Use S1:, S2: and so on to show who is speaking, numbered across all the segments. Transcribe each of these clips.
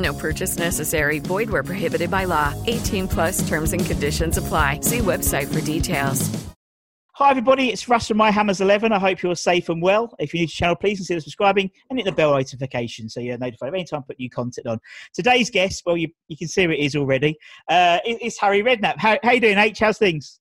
S1: No purchase necessary. Void where prohibited by law. 18 plus terms and conditions apply. See website for details.
S2: Hi, everybody. It's Russ from My Hammers 11. I hope you're safe and well. If you're new to the channel, please consider subscribing and hit the bell notification so you're notified of any time I put new content on. Today's guest, well, you, you can see who it is already, uh, it- it's Harry Redknapp. How, how you doing, H? How's things?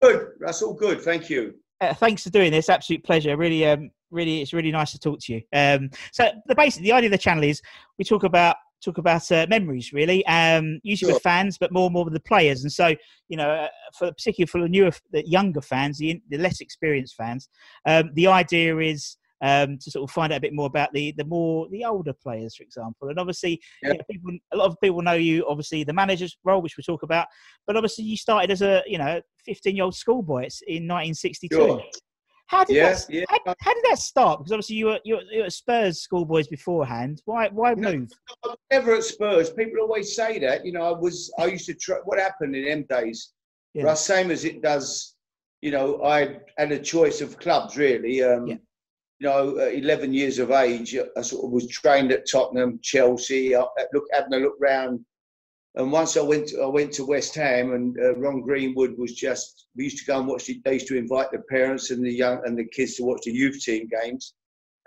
S3: Good. That's all good. Thank you.
S2: Uh, thanks for doing this. Absolute pleasure. Really, um, really, it's really nice to talk to you. Um, so the basic, the idea of the channel is we talk about talk about uh, memories, really, um, usually
S3: Sure.
S2: with fans, but more and more with the players. And so, you know, uh, for particularly for the newer, the younger fans, the, the less experienced fans, um, the idea is. Um, to sort of find out a bit more about the the more the older players, for example, and obviously, you know, people a lot of people know you obviously the manager's role, which we talk about, but obviously you started as a you know 15 year old schoolboy it's in 1962.
S3: Sure.
S2: How did
S3: Yeah,
S2: that
S3: yeah.
S2: How, how did that start? Because obviously you were you were, you were at Spurs schoolboys beforehand. Why why
S3: No.
S2: move?
S3: Never at Spurs. People always say that. You know, I was. I used to. Try, what happened in them days?
S2: Yeah.
S3: Russ, same as it does. You know, I had a choice of clubs really. Um,
S2: Yeah.
S3: You know, at 11 years of age, I sort of was trained at Tottenham, Chelsea. I, look, having a look round, and once I went, to, I went to West Ham, and uh, Ron Greenwood was just. We used to go and watch. The, they used to invite the parents and the young and the kids to watch the youth team games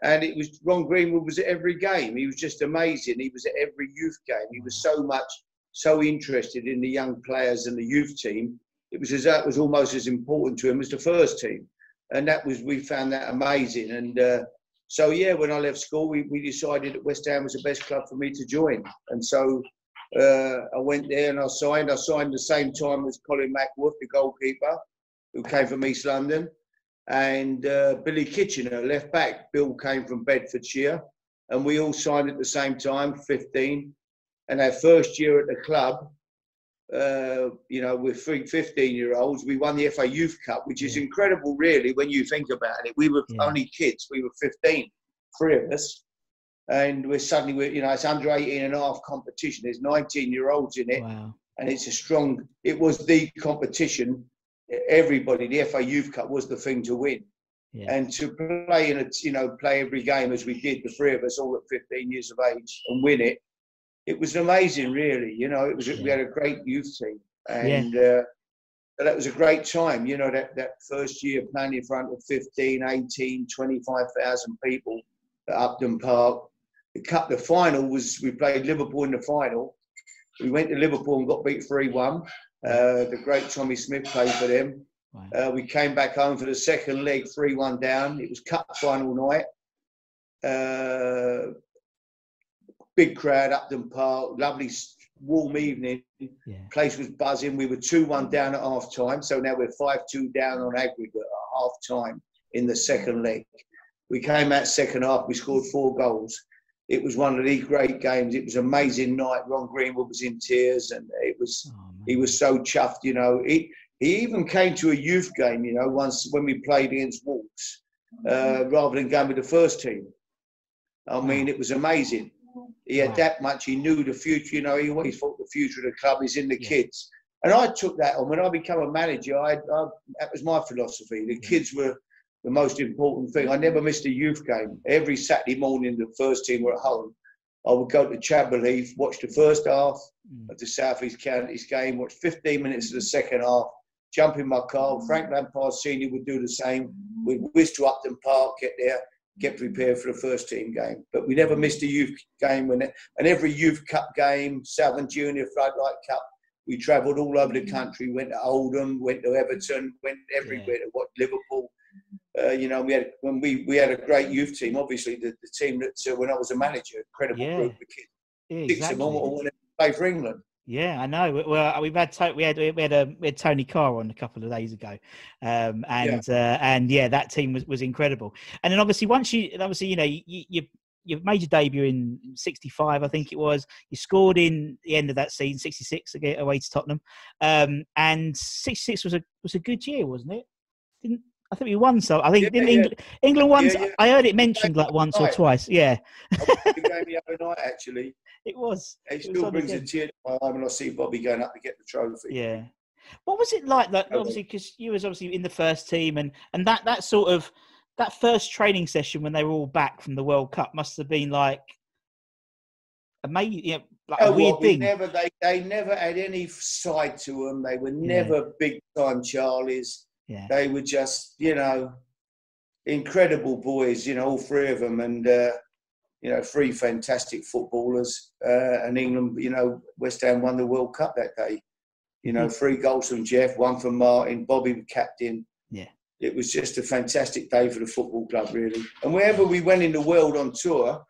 S3: and it was Ron Greenwood was at every game. He was just amazing. He was at every youth game. He was so much so interested in the young players and the youth team. It was as that was almost as important to him as the first team, and that was we found that amazing. And uh, so yeah, when I left school, we, we decided that West Ham was the best club for me to join, and so. Uh, I went there and I signed. I signed the same time as Colin Mackleworth, the goalkeeper, who came from East London and uh, Billy Kitchener, left back. Bill came from Bedfordshire, and we all signed at the same time, 15. And our first year at the club, uh, you know, with three 15 year olds, we won the FA Youth Cup, which is incredible, really, when you think about it. We were
S2: Yeah.
S3: only kids, we were 15, three of us. And we're suddenly, we're, you know, it's under 18 and a half competition. There's 19 year olds in it
S2: Wow.
S3: and it's a strong. It was the competition. Everybody, the FA Youth Cup was the thing to win,
S2: Yeah.
S3: and to play in a, you know, play every game as we did, the three of us, all at 15 years of age, and win it. It was amazing, really. You know, it was. We had a great youth team, and uh, that was a great time. You know, that that first year playing in front of 15, 18, 25,000 people at Upton Park. The cup, the final was we played Liverpool in the final. We went to Liverpool and got beat 3 1. Uh, the great Tommy Smith played for them. Uh, we came back home for the second leg, 3 1 down. It was cup final night. Uh, big crowd, Upton Park, lovely warm evening.
S2: Yeah.
S3: Place was buzzing. We were 2 1 down at half time. So now we're 5 2 down on aggregate at half time in the second leg. We came out second half, we scored four goals. It was one of the great games. It was an amazing night. Ron Greenwood was in tears and it was
S2: oh,
S3: he was so chuffed, you know. He he even came to a youth game, you know, once when we played against Wolves, uh, rather than going with the first team. I mean, it was amazing. He had
S2: Wow.
S3: that much. He knew the future. You know, he always thought the future of the club is in the
S2: Yeah.
S3: kids. And I took that on when I became a manager. I, I that was my philosophy. The kids were the most important thing. I never missed a youth game. Every Saturday morning, the first team were at home. I would go to Chadwell Heath, watch the first half mm. of the South East Counties game, watch 15 minutes of the second half, jump in my car. Frank Lampard Senior would do the same. We'd whiz to Upton Park, get there, get prepared for the first team game. But we never missed a youth game. When and every youth cup game, Southern Junior Floodlight Cup, we travelled all over the mm. country. Went to Oldham, went to Everton, went everywhere to watch Liverpool. Uh, you know, we had when we, we had a great youth team. Obviously, the, the team that uh, when I was a manager, incredible
S2: Yeah.
S3: group of kids.
S2: Yeah,
S3: Six of them all
S2: exactly.
S3: to play for England.
S2: Yeah, I know. Well, we've had to, we had we had a we had Tony Carr on a couple of days ago, um, and uh, and yeah, that team was, was incredible. And then obviously once you obviously you know you you you made your debut in '65, I think it was. You scored in the end of that season, '66 again away to Tottenham, um, and '66 was a was a good year, wasn't it? Didn't I think we won so? I think
S3: Yeah, yeah.
S2: England, England won.
S3: Yeah.
S2: I heard it mentioned like once or twice. Yeah,
S3: the game the other night, actually.
S2: it was.
S3: It
S2: It was
S3: still brings a tear to my eye when I see Bobby going up to get the trophy.
S2: Yeah. What was it like? Like obviously, because you was obviously in the first team, and and that that sort of that first training session when they were all back from the World Cup must have been like amazing, you know, like
S3: You know
S2: a oh, weird
S3: what? We
S2: thing.
S3: never, they, they never had any side to them. They were never big time Charlies.
S2: Yeah.
S3: They were just, you know, incredible boys, you know, all three of them. And, uh, you know, three fantastic footballers. Uh, and England, you know, West Ham won the World Cup that day. You know, three goals from Jeff, one from Martin, Bobby the captain.
S2: Yeah.
S3: It was just a fantastic day for the football club, really. And wherever we went in the world on tour,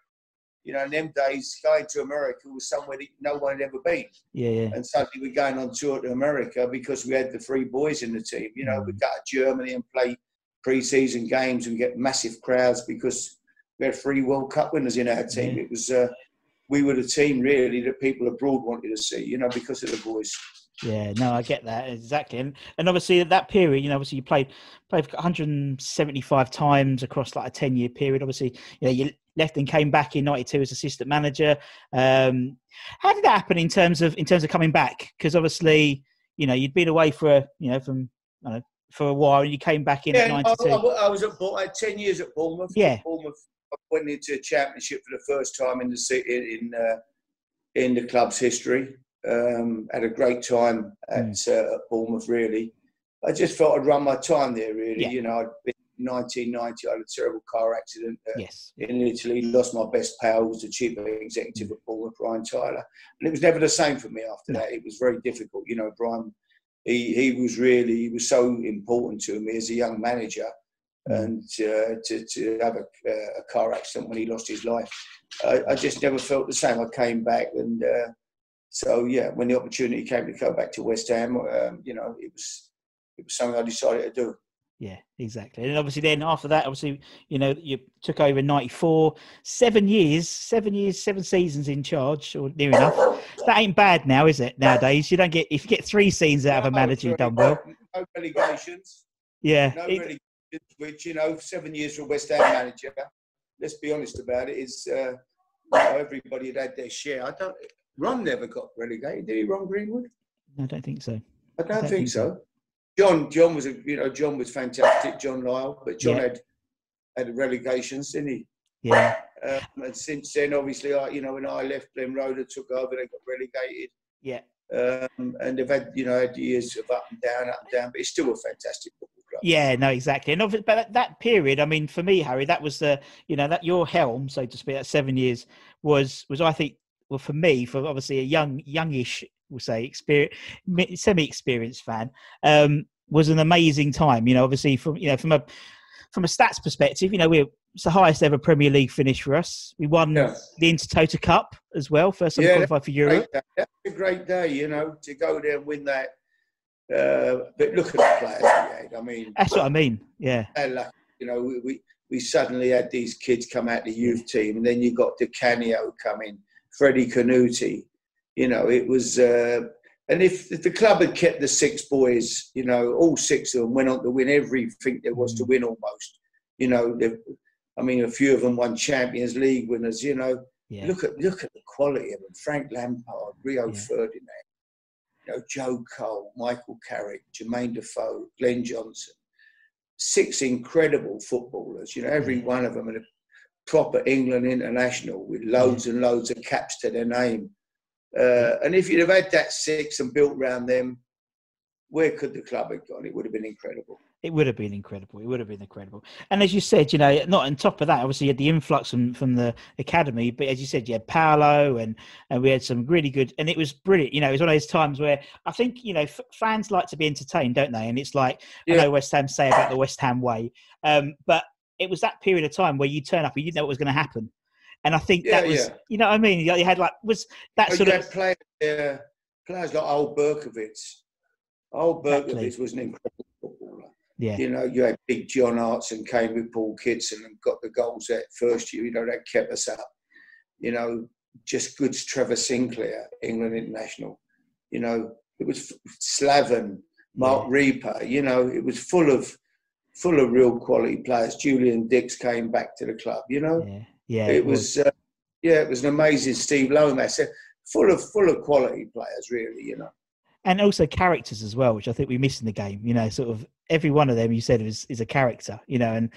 S3: you know, in them days, going to America was somewhere that no one had ever been.
S2: Yeah, yeah.
S3: And suddenly we're going on tour to America because we had the three boys in the team. You know, we'd go to Germany and play pre-season games and get massive crowds because we had three World Cup winners in our team.
S2: Yeah.
S3: It was uh, we were the team really that people abroad wanted to see. You know, because of the boys.
S2: Yeah, no, I get that exactly, and and obviously at that period, you know, obviously you played played 175 times across like a 10 year period. Obviously, you know, you left and came back in '92 as assistant manager. Um, how did that happen in terms of in terms of coming back? Because obviously, you know, you'd been away for a, you know from I don't know, for a while, and you came back in
S3: Yeah,
S2: at
S3: I,
S2: '92.
S3: I, I was at Bournemouth. I had ten years at Bournemouth.
S2: Yeah.
S3: Bournemouth I went into a championship for the first time in the city in uh, in the club's history. Um, had a great time at,
S2: Mm.
S3: uh, at Bournemouth. Really, I just felt I'd run my time there. Really,
S2: Yeah.
S3: you know, I'd been 1990. I had a terrible car accident. Uh,
S2: yes,
S3: in Italy, lost my best pal, was the chief executive at Bournemouth, Brian Tyler, and it was never the same for me after that. It was very difficult. You know, Brian, he he was really he was so important to me as a young manager, and uh, to to have a, a car accident when he lost his life, I, I just never felt the same. I came back, and uh, so yeah, when the opportunity came to go back to West Ham, um, you know, it was it was something I decided to do.
S2: Yeah, exactly. And obviously, then after that, obviously, you know, you took over in '94. Seven years, seven years, seven seasons in charge, or near enough. That ain't bad now, is it? Nowadays, you don't get if you get three seasons out of a manager, you've done well.
S3: No relegations.
S2: Yeah,
S3: No
S2: it-
S3: relegations, which you know, seven years for a West Ham manager. Let's be honest about it. Is uh, you know, everybody had had their share. I don't. Ron never got relegated, did he? Ron Greenwood?
S2: I don't think so.
S3: I don't, think, so. John, John was a, you know, John was fantastic. John Lyall, but John
S2: Yeah.
S3: had had relegations, didn't he?
S2: Yeah,
S3: Um, and since then, obviously, I, you know, when I left, Glenn Roeder took over. They got relegated.
S2: yeah,
S3: Um, and they've had, you know, had years of up and down, up and down, but it's still a fantastic football club.
S2: yeah. No, exactly. And obviously, but that- that period, I mean, for me, Harry, that was the you know that your helm, so to speak, that seven years was was I think well for me, for obviously a young youngish, we'll say, experience, semi-experienced fan, um, was an amazing time. You know, obviously from you know from a from a stats perspective, you know, we're it's the highest ever Premier League finish for us. We won
S3: Yeah.
S2: the Intertoto Cup as well, first time
S3: Yeah,
S2: qualified for Europe.
S3: That's a great day, you know, to go there and win that. Uh, but look at the players we had. I mean,
S2: That's what I mean. Yeah.
S3: You know, we, we, we suddenly had these kids come out the youth team, and then you got Di Canio come in, Freddie Kanouté. You know, it was. Uh, and if the club had kept the six boys, you know, all six of them went on to win everything there was to win almost. You know, I mean, a few of them won Champions League winners. You know,
S2: yeah.
S3: look at look at the quality of them. Frank Lampard, Rio
S2: Yeah.
S3: Ferdinand. you know, Joe Cole, Michael Carrick, Jermaine Defoe, Glenn Johnson. Six incredible footballers, you know, every one of them in a proper England international with loads and loads of caps to their name. Uh, and if you'd have had that six and built around them, where could the club have gone? It would have been incredible.
S2: It would have been incredible. It would have been incredible. And as you said, you know, not on top of that, obviously you had the influx from, from the academy, but as you said, you had Paolo and and we had some really good, and it was brilliant. You know, it was one of those times where I think you know f- fans like to be entertained, don't they? And it's like
S3: Yeah.
S2: I know West Ham say about the West Ham way, um, but it was that period of time where you turn up and you didn't know what was going to happen. And I think that was,
S3: yeah.
S2: you know what I mean? You had like was that
S3: Well,
S2: sort of
S3: players, uh, players like Eyal Berkovic. Old
S2: Exactly.
S3: Was an incredible footballer.
S2: yeah,
S3: You know, you had big John Hartson came with Paul Kitson and got the goals that first year. You know, that kept us up. You know, just good Trevor Sinclair, England international. You know, it was Slaven, Marc Rieper. You know, it was full of full of real quality players. Julian Dicks came back to the club. You know,
S2: yeah, yeah.
S3: it was uh, yeah, it was an amazing Steve Lomas, full of full of quality players. Really, you know.
S2: and also characters as well, which I think we miss in the game. You know, sort of every one of them you said is, is a character. You know, and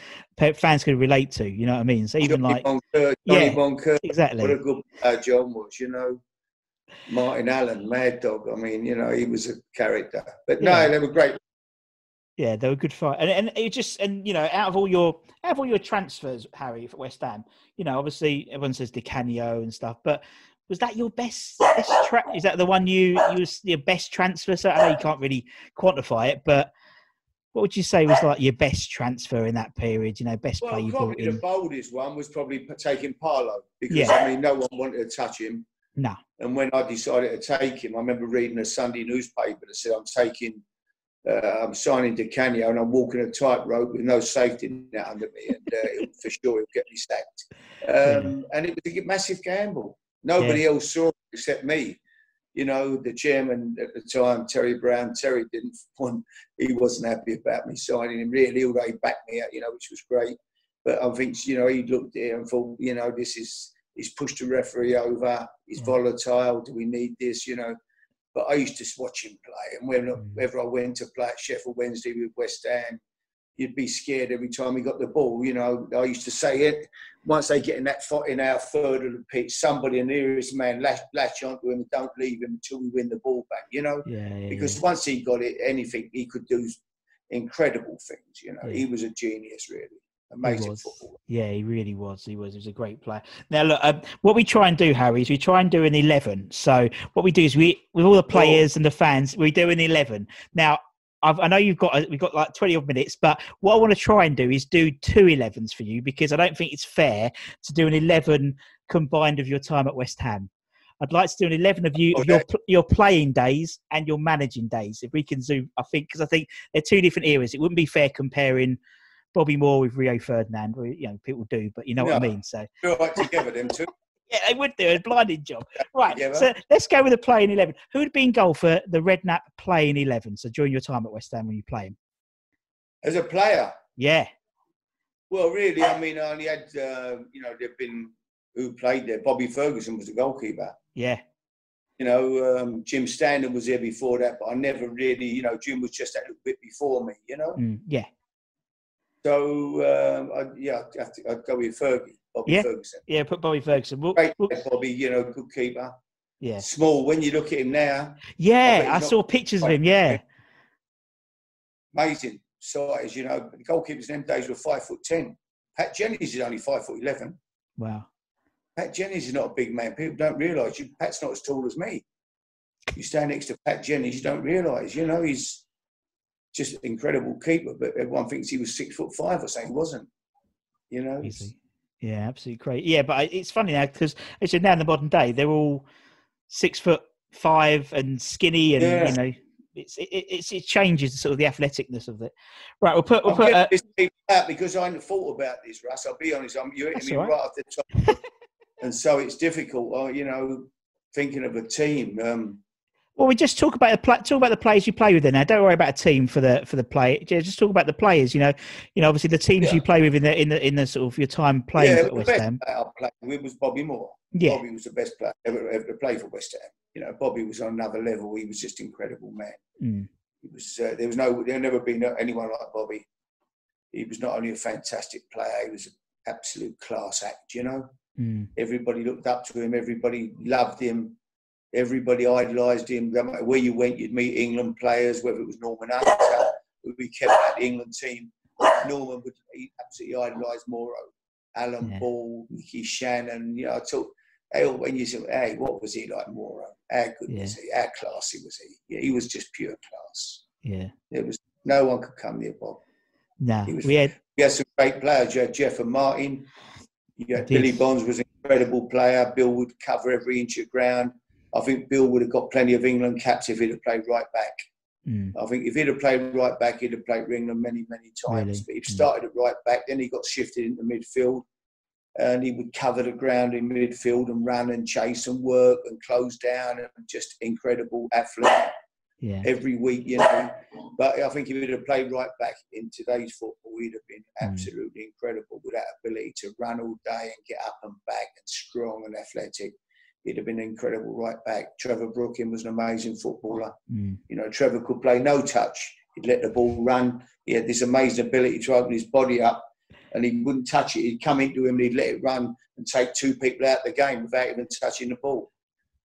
S2: fans could relate to. You know what I mean? So even
S3: Johnny
S2: like
S3: Moncur, Johnny
S2: Yeah,
S3: Moncur,
S2: exactly.
S3: what a good player John was, you know. Martin Allen, Mad Dog. I mean, you know, he was a character. But no,
S2: Yeah.
S3: they were great.
S2: Yeah, they were good fight, and and it just and you know out of all your out of all your transfers, Harry for West Ham, you know obviously everyone says Di Canio and stuff, but was that your best? best tra- is that the one you you was your best transfer? So I know you can't really quantify it, but what would you say was like your best transfer in that period? You know, best
S3: Well,
S2: player you brought
S3: probably the boldest one was probably taking Paolo because
S2: Yeah.
S3: I mean, no one wanted to touch him.
S2: No,
S3: And when I decided to take him, I remember reading a Sunday newspaper that said, I'm taking, uh, I'm signing Di Canio and I'm walking a tightrope with no safety net under me. And uh, for sure, he'll get me sacked. Um, And it was a massive gamble. Nobody else saw it except me. You know, the chairman at the time, Terry Brown, Terry didn't want, he wasn't happy about me signing him really, although he backed me out, you know, which was great. But I think, you know, he looked at it and thought, you know, this is, he's pushed the referee over, he's volatile, do we need this, you know? But I used to watch him play, and mm. whenever I went to play at Sheffield Wednesday with West Ham, you'd be scared every time he got the ball. You know, I used to say it. Once they get in that foot in our third of the pitch, somebody, in the nearest man, latch, latch onto him and don't leave him until we win the ball back. You know,
S2: yeah, yeah,
S3: because
S2: yeah.
S3: once he got it, anything he could do incredible things. You know, he was a genius, really. Amazing footballer.
S2: Yeah, he really was. He was. He was a great player. Now, look, um, what we try and do, Harry, is we try and do an eleven. So, what we do is we, with all the players and the fans, we do an eleven. Now, I've, I know you've got we've got like twenty odd minutes, but what I want to try and do is do two 11s for you because I don't think it's fair to do an eleven combined of your time at West Ham. I'd like to do an eleven of you of your your playing days and your managing days. If we can zoom, I think because I think they're two different eras. It wouldn't be fair comparing Bobby Moore with Rio Ferdinand. You know, people do, but you know what I mean. So
S3: right together, them two.
S2: yeah, they would do a blinding job. Right.
S3: together.
S2: So let's go with the playing eleven. Who would be in goal for the Redknapp playing eleven? So during your time at West Ham when you play him.
S3: As a player,
S2: Yeah.
S3: well, really, I mean, I only had, uh, you know, there've been who played there. Bobby Ferguson was the goalkeeper.
S2: Yeah.
S3: You know, um, Jim Standen was there before that, but I never really, you know, Jim was just a little bit before me, you know.
S2: Mm, yeah.
S3: So, um, I, yeah, I'd, have to, I'd go with Fergie, Bobby
S2: Yeah.
S3: Ferguson.
S2: Yeah. Put Bobby Ferguson. We'll-
S3: Great,
S2: we'll-
S3: Bobby, you know, good keeper.
S2: yeah.
S3: Small. When you look at him now,
S2: Yeah.
S3: he's
S2: I saw pictures of him. Yeah.
S3: amazing size. You know, the goalkeepers in them days were five foot ten. Pat Jennings is only five foot eleven.
S2: Wow.
S3: Pat Jennings is not a big man. People don't realise you. Pat's not as tall as me. You stand next to Pat Jennings, you don't realise. You know, he's just incredible keeper, but everyone thinks he was six foot five or something. He wasn't. You know,
S2: Easy. Yeah. Absolutely great. Yeah. But it's funny now because you now in the modern day, they're all six foot five and skinny, and
S3: Yeah.
S2: you know. It's, it, it's, it changes sort of the athleticness of it. Right, we'll put, we'll
S3: I'm
S2: put uh,
S3: this out because I hadn't thought about this, Russ. I'll be honest. I'm you're hitting me right.
S2: right.
S3: off the top, and so it's difficult. Uh, you know, thinking of a team. Um,
S2: Well, we just talk about the talk about the players you play with. Then now, don't worry about a team for the for the play. Just talk about the players. You know, you know, obviously the teams
S3: Yeah.
S2: you play with in the in the in the sort of your time playing
S3: yeah,
S2: at
S3: the
S2: West
S3: best
S2: Ham.
S3: player I played with was Bobby Moore.
S2: Yeah.
S3: Bobby was the best player ever, ever to play for West Ham. You know, Bobby was on another level. He was just incredible man.
S2: Mm.
S3: He was. Uh, there was no. There never been anyone like Bobby. He was not only a fantastic player. He was an absolute class act. You know,
S2: Mm.
S3: everybody looked up to him. Everybody loved him. Everybody idolised him. No matter where you went, you'd meet England players, whether it was Norman Hunter, who we kept at the England team. Norman would he absolutely idolise Mooro, Alan
S2: Yeah.
S3: Ball, Nicky Shannon. You know, I talk. Hey, when you say, "Hey, what was he like, Mooro? How good was he? How classy was he? Yeah, he was just pure class.
S2: Yeah.
S3: There was no one could come near Bob.
S2: Nah.
S3: He was-
S2: We had
S3: We had some great players. You had Jeff and Martin. You had Billy Bonds was an incredible player. Bill would cover every inch of ground. I think Bill would have got plenty of England caps if he'd have played right back.
S2: mm,
S3: I think if he'd have played right back, he'd have played for England many, many times.
S2: Really?
S3: But he
S2: Mm.
S3: started at right back, then he got shifted into midfield, and he would cover the ground in midfield and run and chase and work and close down and just incredible athlete
S2: yeah.
S3: every week, you know. But I think if he'd have played right back in today's football, he'd have been
S2: Mm.
S3: absolutely incredible with that ability to run all day and get up and back and strong and athletic. He'd have been an incredible right back. Trevor Brooking was an amazing footballer.
S2: Mm.
S3: You know, Trevor could play no touch. He'd let the ball run. He had this amazing ability to open his body up and he wouldn't touch it. He'd come into him and he'd let it run and take two people out of the game without even touching the ball.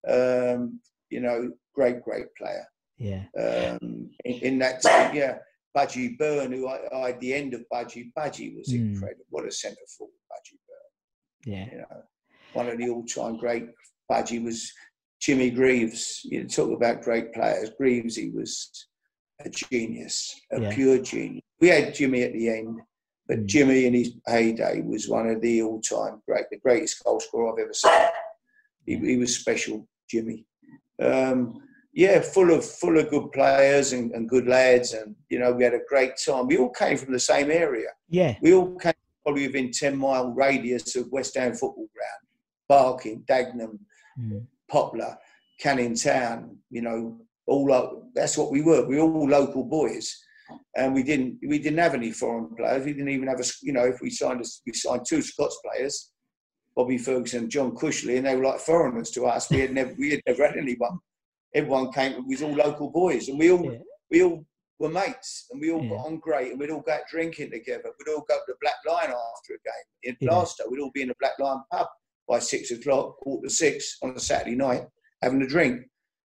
S3: Um, you know, great, great player
S2: Yeah.
S3: um, in, in that team. Yeah, Budgie Byrne, who I, I had the end of Budgie. Budgie was
S2: Mm.
S3: incredible. What a centre forward, Budgie Byrne.
S2: Yeah.
S3: You know, one of the all-time great. Budgie was Jimmy Greaves. You know, talk about great players. Greaves, he was a genius, a
S2: Yeah.
S3: pure genius. We had Jimmy at the end, but
S2: Mm.
S3: Jimmy in his heyday was one of the all-time great, the greatest goal scorer I've ever seen. He, he was special, Jimmy. Um, yeah, full of full of good players and, and good lads, and you know we had a great time. We all came from the same area.
S2: Yeah.
S3: We all came probably within ten mile radius of West Ham football ground, Barking, Dagenham,
S2: Mm.
S3: Poplar, Canning Town. You know, all lo- that's what we were. We were all local boys, and we didn't we didn't have any foreign players. We didn't even have a you know if we signed a, we signed two Scots players, Bobby Ferguson, and John Cushley, and they were like foreigners to us. We had never we had never had anyone. Everyone came. We was all local boys, and we all
S2: Yeah.
S3: we all were mates, and we all
S2: Yeah.
S3: got on great, and we'd all go out drinking together. We'd all go to the Black Lion after a game in
S2: Yeah.
S3: Plaistow. We'd all be in the Black Lion pub by six o'clock, quarter to six on a Saturday night, having a drink.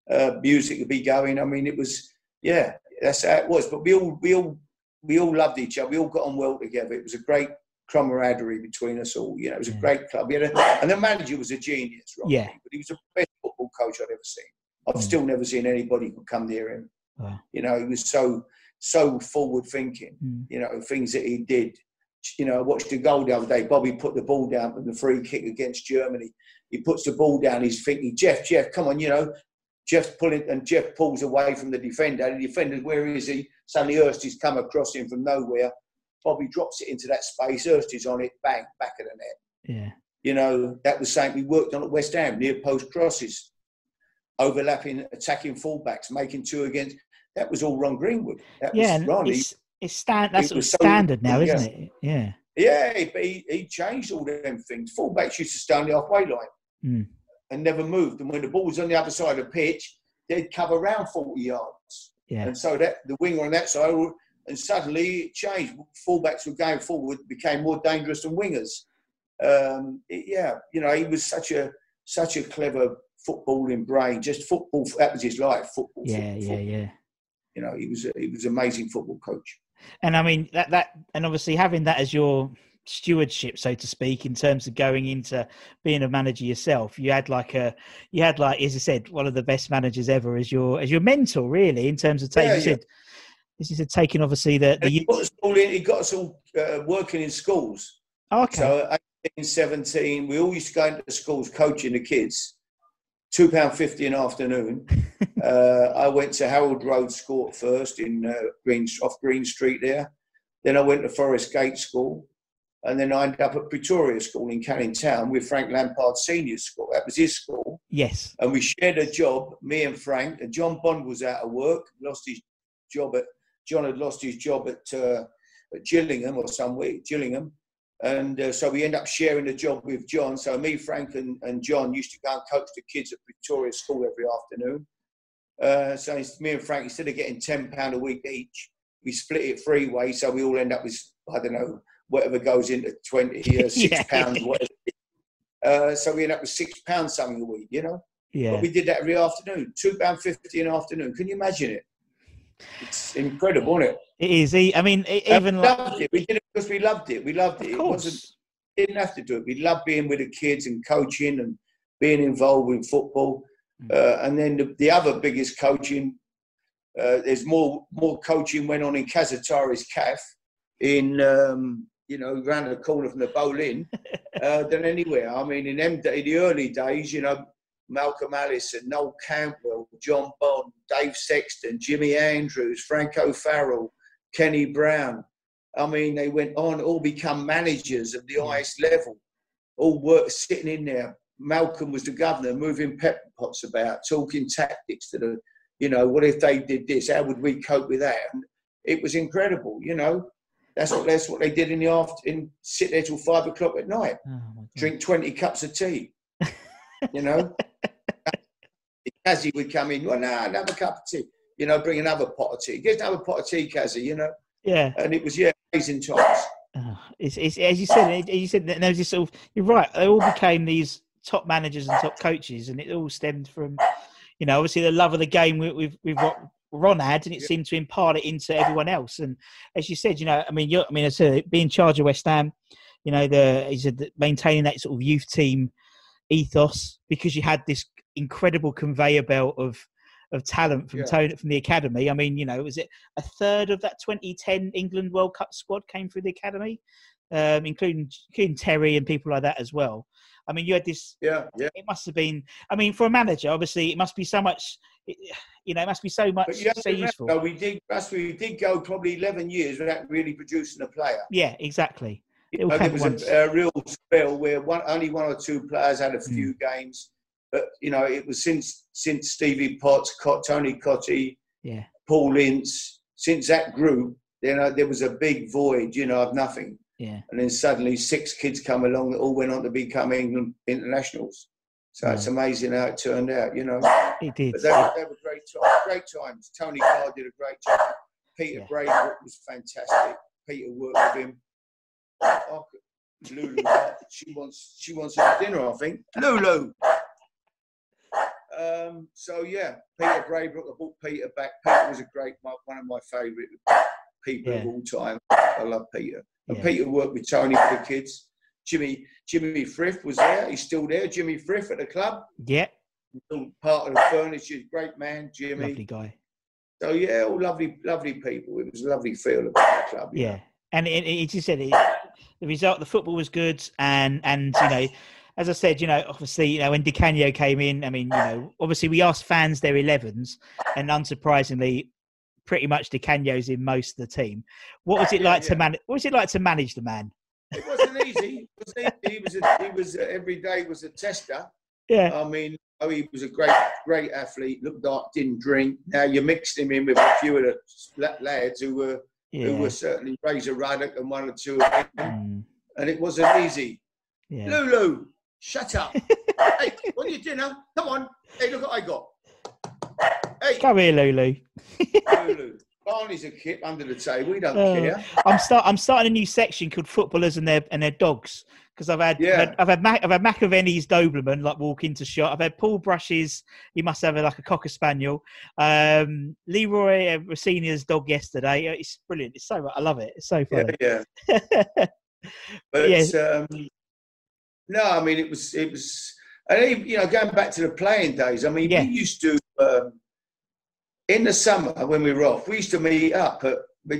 S3: Uh, music would be going. I mean, it was yeah, that's how it was. But we all we all we all loved each other. We all got on well together. It was a great camaraderie between us all. You know, it was a great club. A, and the manager was a genius, Rob.
S2: Yeah.
S3: But he was the best football coach I'd ever seen. I've
S2: Mm.
S3: still never seen anybody could come near him.
S2: Wow.
S3: You know, he was so so forward thinking.
S2: Mm.
S3: You know, things that he did. You know, I watched a goal the other day. Bobby put the ball down from the free kick against Germany. He puts the ball down. He's thinking, Jeff, Jeff, come on, you know. Jeff's pulling, and Jeff pulls away from the defender. The defender, where is he? Suddenly, Hursty's come across him from nowhere. Bobby drops it into that space. Hursty's on it, bang, back of the net.
S2: Yeah.
S3: You know, that was something we worked on at West Ham, near post crosses, overlapping, attacking fullbacks, making two against. That was all Ron Greenwood. That
S2: Yeah.
S3: was
S2: And
S3: Ron. He-
S2: it's stand that's
S3: it
S2: sort of
S3: was so-
S2: standard now,
S3: yeah.
S2: isn't it? Yeah.
S3: Yeah, but he, he changed all them things. Fullbacks used to stay on the halfway line
S2: Mm.
S3: and never moved. And when the ball was on the other side of the pitch, they'd cover around 40 yards.
S2: Yeah.
S3: And so that the winger on that side, and suddenly it changed. Fullbacks were going forward, became more dangerous than wingers. Um, it- yeah, you know, he was such a such a clever footballing brain. Just football, that was his life. Football.
S2: Yeah.
S3: football,
S2: Yeah.
S3: football.
S2: Yeah.
S3: You know, he was a, he was an amazing football coach.
S2: And I mean that that and obviously having that as your stewardship, so to speak, in terms of going into being a manager yourself, you had like a you had like as I said, one of the best managers ever as your as your mentor, really, in terms of taking
S3: Yeah, yeah.
S2: said as you said, taking obviously the
S3: And he
S2: the
S3: got us all, in, he got us all uh, working in schools.
S2: oh, okay.
S3: So at 18, 17, we all used to go into schools coaching the kids. Two pound fifty an afternoon. uh, I went to Harold Road School first in uh, Green off Green Street there. Then I went to Forest Gate School. And then I ended up at Pretoria School in Canning Town with Frank Lampard Senior School. That was his school.
S2: Yes.
S3: And we shared a job, me and Frank. And John Bond was out of work, lost his job at, John had lost his job at, uh, at Gillingham or somewhere, Gillingham. And uh, so we end up sharing the job with John. So me, Frank, and, and John used to go and coach the kids at Pretoria School every afternoon. Uh, so me and Frank, instead of getting £10 a week each, we split it three ways. So we all end up with, I don't know, whatever goes into 20 or six
S2: Yeah.
S3: pounds, whatever. Uh, so we end up with six pounds something a week, you know?
S2: Yeah.
S3: But we did that every afternoon, two pound fifty an afternoon. Can you imagine it? It's incredible, isn't it?
S2: It is. I mean, even
S3: we
S2: like,
S3: it. We did it because we loved it. We loved it.
S2: of
S3: It wasn't.
S2: course.
S3: Didn't have to do it. We loved being with the kids and coaching and being involved with football.
S2: Mm.
S3: Uh, and then the, the other biggest coaching. Uh, there's more more coaching went on in Cassettari's CAF in um, you know around the corner from the Boleyn uh, than anywhere. I mean, in them day, the early days, you know, Malcolm Allison, Noel Cantwell, John Bond, Dave Sexton, Jimmy Andrews, Frank O'Farrell, Kenny Brown. I mean, they went on, all become managers of the highest level, all work sitting in there. Malcolm was the governor, moving pepper pots about, talking tactics to the, you know, what if they did this? How would we cope with that? And it was incredible, you know. That's what that's what they did in the after, in sit there till five o'clock at night,
S2: Oh,
S3: drink twenty cups of tea, you know. Kazzy would come in, well, nah, another cup of tea, you know, bring another pot of tea. Get another pot of tea, Kazzy, you know.
S2: Yeah.
S3: And it was yeah, amazing times.
S2: Oh, it's, it's as you said. it- You said there was this sort of. You're right. They all became these top managers and top coaches, and it all stemmed from, you know, obviously the love of the game with with, with what Ron had, and it seemed to impart it into everyone else. And as you said, you know, I mean, you're, I mean, as a, being in charge of West Ham, you know, the he said maintaining that sort of youth team ethos because you had this incredible conveyor belt of of talent from
S3: Yeah.
S2: Tony, from the academy. I mean, you know, was it a third of that 2010 England World Cup squad came through the academy, um, including including Terry and people like that as well. I mean, you had this.
S3: Yeah, yeah.
S2: It must have been. I mean, for a manager, obviously, it must be so much. You know, it must be so much
S3: But you have
S2: so useful.
S3: we did, that's we did go probably 11 years without really producing a player.
S2: Yeah, exactly. It
S3: Uh, there was
S2: once.
S3: a, a real spell where one, only one or two players had a
S2: Hmm.
S3: few games, but you know it was since since Stevie Potts, Tony Cottee,
S2: Yeah,
S3: Paul Ince, since that group, you know there was a big void, you know, of nothing,
S2: yeah,
S3: and then suddenly six kids come along that all went on to become England internationals. So it's amazing how it turned out, you know.
S2: it did.
S3: But they, were- they were great times. Great times. Tony Carr did a great job. Peter
S2: Yeah.
S3: Was fantastic. Peter worked with him. Oh, Lulu, she wants she wants dinner, I think. Lulu. Um, so yeah, Peter Brabrook. I brought Peter back. Peter was a great one one of my favourite people of
S2: Yeah.
S3: all time. I love Peter. And
S2: Yeah.
S3: Peter worked with Tony for the kids. Jimmy Jimmy Frith was there. He's still there. Jimmy Frith at the club
S2: Yeah,
S3: still part of the furniture. Great man, Jimmy.
S2: lovely guy.
S3: So yeah, all lovely, lovely people. It was a lovely feel about the club.
S2: Yeah,
S3: know.
S2: and it, it, it just said it, the result. The football was good, and and you know, as I said, you know, obviously, you know, when Di Canio came in, I mean, you know, obviously we asked fans their 11s, and unsurprisingly, pretty much Di Canio's in most of the team. What was it
S3: Yeah,
S2: like to
S3: yeah.
S2: manage? What was it like to manage the man?
S3: It wasn't easy. It was easy. He was, a, he was a, every day was a tester.
S2: Yeah,
S3: I mean, oh, he was a great, great athlete. Looked like didn't drink. Now you mixed him in with a few of the lads who were who were certainly Razor Ruddock and one or two of them,
S2: mm,
S3: and it wasn't easy.
S2: yeah.
S3: Lulu, shut up. hey, want your dinner? Come on. Hey, look what I got. Hey,
S2: Come here, Lulu.
S3: Lulu. Barney's a kip under the table. We don't
S2: Uh,
S3: care.
S2: I'm start. I'm starting a new section called footballers and their and their dogs because I've had
S3: Yeah.
S2: I've had I've had, Mac, I've had McAvenny's Doberman like walk into shot. I've had Paul Brush's. He must have like a cocker spaniel. Um, Leroy uh, Rosenior's dog yesterday. Uh, It's brilliant. It's so I love it. It's so funny.
S3: yeah. yeah. But
S2: Yeah.
S3: um, no, I mean it was it was, and even, you know, going back to the playing days. I mean,
S2: Yeah.
S3: we used to um, in the summer when we were off, we used to meet up at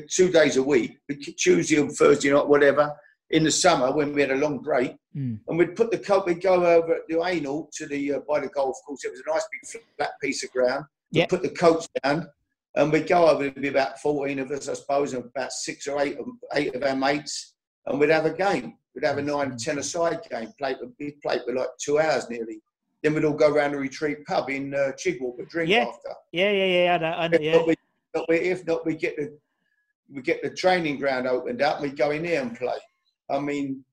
S3: two days a week, Tuesday and Thursday night, whatever. In the summer when we had a long break,
S2: Mm.
S3: and we'd put the coat, we'd go over at the Anal to the uh, by the golf course. It was a nice big flat piece of ground. We'd
S2: Yeah.
S3: put the coats down, and we'd go over. There'd be about fourteen of us, I suppose, and about six or eight of eight of our mates and we'd have a game. We'd have a nine, ten a side game. Played we'd play for like two hours nearly. Then we'd all go round the retreat pub in uh, Chigwell for drink
S2: Yeah.
S3: after.
S2: Yeah, yeah, yeah. I know, I know,
S3: If
S2: yeah.
S3: not, we, not we, if not, we get the we get the training ground opened up. We go in there and play. I mean,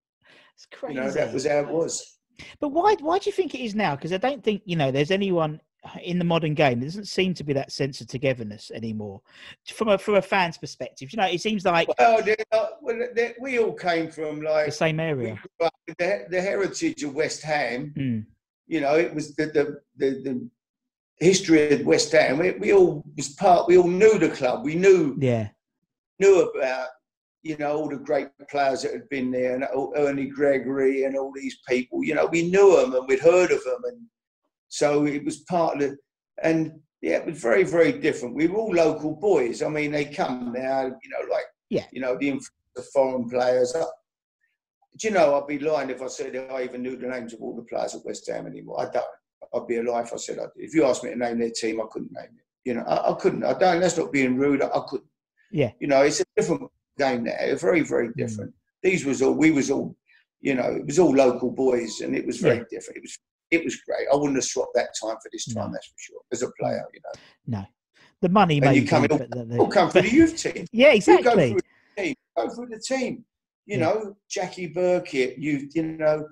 S2: It's crazy.
S3: you know, that was how it was.
S2: But why? Why do you think it is now? Because I don't think you know there's anyone in the modern game. There doesn't seem to be that sense of togetherness anymore. From a from a fan's perspective, you know, it seems like
S3: Well, they're not- well, they we all came from like
S2: the same area.
S3: grew up with the, the heritage of West Ham.
S2: Mm.
S3: You know, it was the the, the, the history of West Ham. We, we all was part. We all knew the club. We knew
S2: Yeah,
S3: knew about you know all the great players that had been there, and Ernie Gregory and all these people. You know, we knew them and we'd heard of them, and so it was part of the. And yeah, it was very very different. We were all local boys. I mean, they come now. You know, like
S2: Yeah.
S3: you know the influence of foreign players. I, do you know? I'd be lying if I said I even knew the names of all the players at West Ham anymore. I don't. I'd be a lie if I said I did. If you asked me to name their team, I couldn't name it. You know, I, I couldn't. I don't. That's not being rude. I, I couldn't.
S2: Yeah.
S3: You know, it's a different game now. Very, very hmm. different. These was all. We was all. You know, it was all local boys, and it was very
S2: Yeah.
S3: different. It was. It was great. I wouldn't have swapped that time for this hmm. time.
S2: No.
S3: That's for sure. As a hmm. player, you know,
S2: no, the money
S3: and you come in,
S2: but the,
S3: all come for the youth team.
S2: yeah,
S3: You go
S2: exactly.
S3: through the team. Go through the team. You
S2: Yeah.
S3: know, Jackie Burkett. You you know,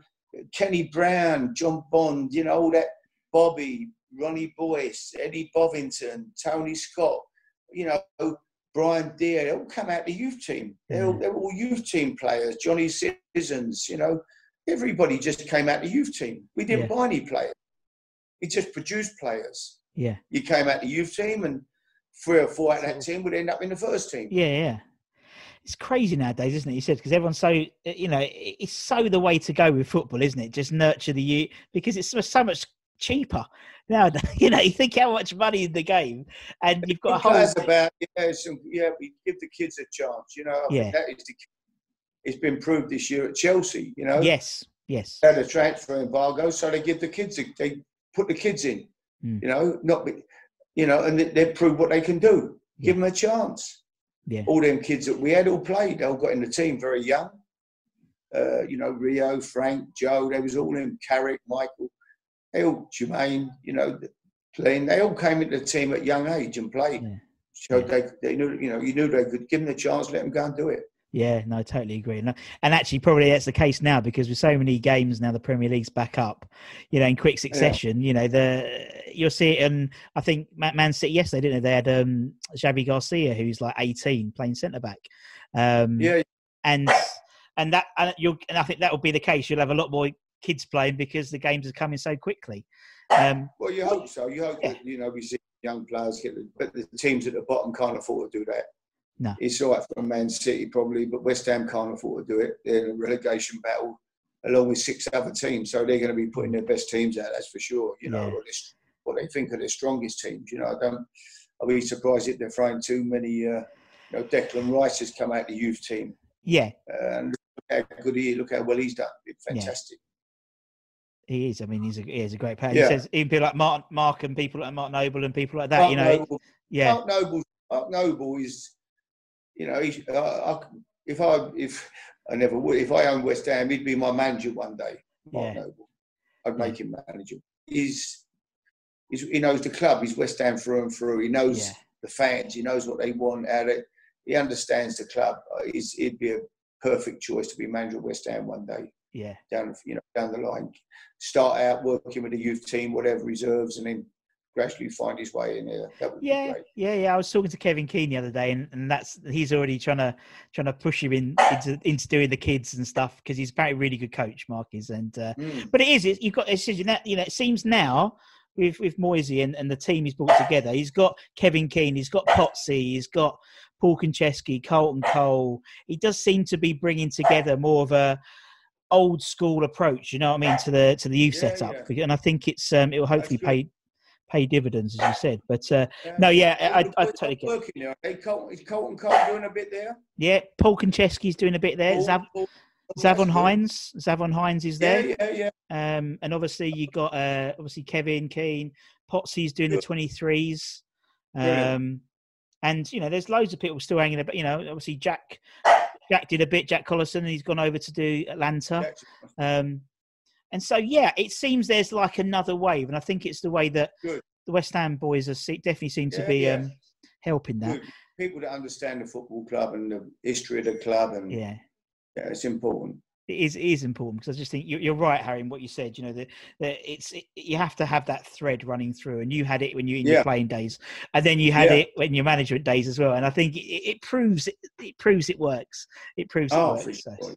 S3: Kenny Brown, John Bond. You know all that. Bobby, Ronnie Boyce, Eddie Bovington, Tony Scott. You know, Brian Dear. They all come out the youth team. They're all,
S2: mm.
S3: they're all youth team players. Johnny Sissons. You know, everybody just came out the youth team. We didn't
S2: Yeah.
S3: buy any players. We just produced players.
S2: Yeah,
S3: You came out the youth team, and three or four out of that team would end up in the first team.
S2: yeah, yeah. It's crazy nowadays, isn't it? You said because everyone's so you know it's so the way to go with football, isn't it? Just nurture the youth because it's so much cheaper Now You know, you think how much money in the game, and you've got a whole
S3: about yeah, some, yeah, we give the kids a chance. You know, I
S2: Yeah.
S3: that is the, it's been proved this year at Chelsea. You know,
S2: yes, yes,
S3: they had a transfer embargo, so they give the kids, a, they put the kids in.
S2: Mm.
S3: You know, not be- you know, and they, they prove what they can do.
S2: Yeah.
S3: Give them a chance.
S2: yeah,
S3: All them kids that we had all played, they all got in the team very young. Uh, you know, Rio, Frank, Joe, they was all in. Carrick, Michael, they all Jermaine. You know, playing. They all came into the team at young age and played.
S2: Yeah.
S3: So
S2: Yeah.
S3: they, they knew, you know, you knew they could give them the chance, let them go and do it.
S2: yeah. No, I totally agree. And, and actually, probably that's the case now because with so many games now, the Premier League's back up. You know, in quick succession. You know, the you'll see it. And I think Man Man City yesterday, didn't they? They had um, Xavi Garcia, who's like 18, playing centre back. Um,
S3: Yeah,
S2: and and that and you'll and I think that will be the case. You'll have a lot more kids playing because the games are coming so quickly. Um,
S3: well, you hope so. You hope
S2: Yeah.
S3: that you know we see young players get, the, but the teams at the bottom can't afford to do that.
S2: No.
S3: it's all right for Man City probably, but West Ham can't afford to do it. They're in a relegation battle along with six other teams, so they're going to be putting their best teams out. That's for sure. You know,
S2: Yeah.
S3: or what they think are their strongest teams. You know, I don't. I'll be surprised if they're throwing too many. Uh, you know, Declan Rice has come out the youth team,
S2: yeah,
S3: uh, and look how good he, look how well he's done. It's fantastic.
S2: He is. I mean, he's a he is a great player.
S3: Yeah.
S2: He says even people like Mark, Mark and people like Mark Noble and people like that. you know,
S3: Noble,
S2: yeah,
S3: Mark Noble, Mark Noble is, you know, he's, uh, I, if I if I never would, if I owned West Ham, he'd be my manager one day. Mark
S2: Yeah.
S3: Noble, I'd make him manager. He's, he's he knows the club. He's West Ham through and through. He knows
S2: Yeah.
S3: the fans. He knows what they want out of it. He understands the club. He's, he'd be a perfect choice to be manager of West Ham one day
S2: yeah,
S3: down you know down the line. Start out working with the youth team, whatever reserves, and then gradually find his way in there. That would be
S2: yeah,
S3: great.
S2: yeah, yeah. I was talking to Kevin Keen the other day, and, and that's he's already trying to trying to push him in into into doing the kids and stuff because he's apparently a really good coach, Mark is, and uh,
S3: Mm.
S2: but it is it's, you've got it's just, you know you know, it seems now with with Moyesey and, and the team he's brought together he's got Kevin Keen he's got Potsy he's got Paul Konchesky Carlton Cole he does seem to be bringing together more of a old school approach you know what I mean to the to the youth
S3: Yeah,
S2: setup
S3: yeah.
S2: and I think it's um it will hopefully pay pay dividends as you said but uh, no yeah I, I, I totally get it.
S3: working there. Hey, Carlton, is Carlton Cole doing a bit there?
S2: yeah Paul Konchesky's doing a bit there
S3: Paul-
S2: Zav,
S3: Paul-
S2: Zavon. Hines Zavon Hines is there
S3: Yeah, yeah, yeah.
S2: Um, and obviously you got uh, obviously Kevin Keen, Potsy's doing the twenty threes, um, and you know there's loads of people still hanging about. You know, obviously Jack Jack did a bit. Jack Collison, and he's gone over to do Atlanta. Um, and so, yeah, it seems there's like another wave, and I think it's the way that
S3: Good.
S2: the West Ham boys are definitely seem to be
S3: yeah.
S2: um, helping that.
S3: Good. People that understand the football club and the history of the club, and
S2: Yeah.
S3: yeah, it's important.
S2: It is, it is important because I just think you're, you're right, Harry, in what you said. You know that that it's it, you have to have that thread running through, and you had it when you in your playing days, and then you had
S3: Yeah.
S2: it when your management days as well. And I think it, it proves it, it proves it works. It proves it
S3: Oh,
S2: works. so.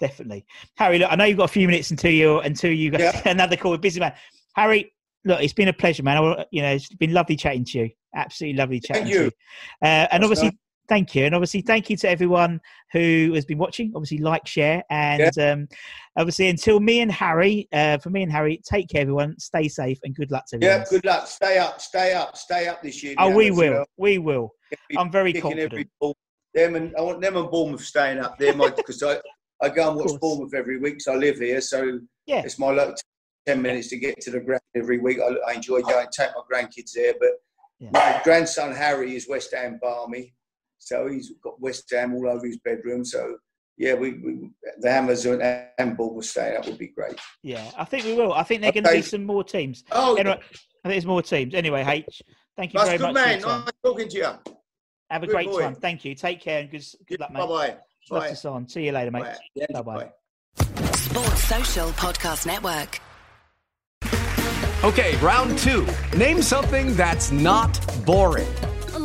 S2: Definitely, Harry. Look, I know you've got a few minutes until you until you got
S3: Yeah.
S2: another call with busy man. Harry, look, it's been a pleasure, man. I, you know, it's been lovely chatting to you. Absolutely lovely chatting
S3: Thank
S2: to
S3: you.
S2: you. Uh, and
S3: That's
S2: obviously,
S3: nice.
S2: Thank you, and obviously, thank you to everyone who has been watching. Obviously, like, share, and um, obviously, until me and Harry, uh, for me and Harry, take care, everyone. Stay safe, and good luck to everyone.
S3: Yeah, good luck. Stay up, stay up, stay up this year.
S2: Oh, we will.
S3: you.
S2: We will. I'm very confident.
S3: Them and I want them and Bournemouth staying up there, because I, I go and watch. Bournemouth every week, so I live here. So
S2: Yeah.
S3: it's my luck. Ten minutes to get to the ground every week. I, I enjoy going, take my grandkids there. But
S2: Yeah.
S3: my grandson Harry is West Ham Barmy, so he's got West Ham all over his bedroom. So yeah, we, we the Hammers and handball will stay That would be great.
S2: Yeah, I think we will. I think there are going to be some more teams.
S3: Oh,
S2: Anyway, I think there's more teams. Anyway, H, thank you
S3: that's
S2: very
S3: good,
S2: much. for
S3: man.
S2: your.
S3: Nice talking to you.
S2: Have a
S3: Good
S2: great
S3: boy.
S2: time. Thank you. Take care and good, good luck, mate.
S3: Bye bye.
S2: Love
S3: Bye.
S2: to see on. See you later, mate.
S3: Bye. Yeah,
S2: Bye bye.
S3: bye.
S4: Sports Social Podcast Network.
S5: Okay, round two. Name something that's not boring.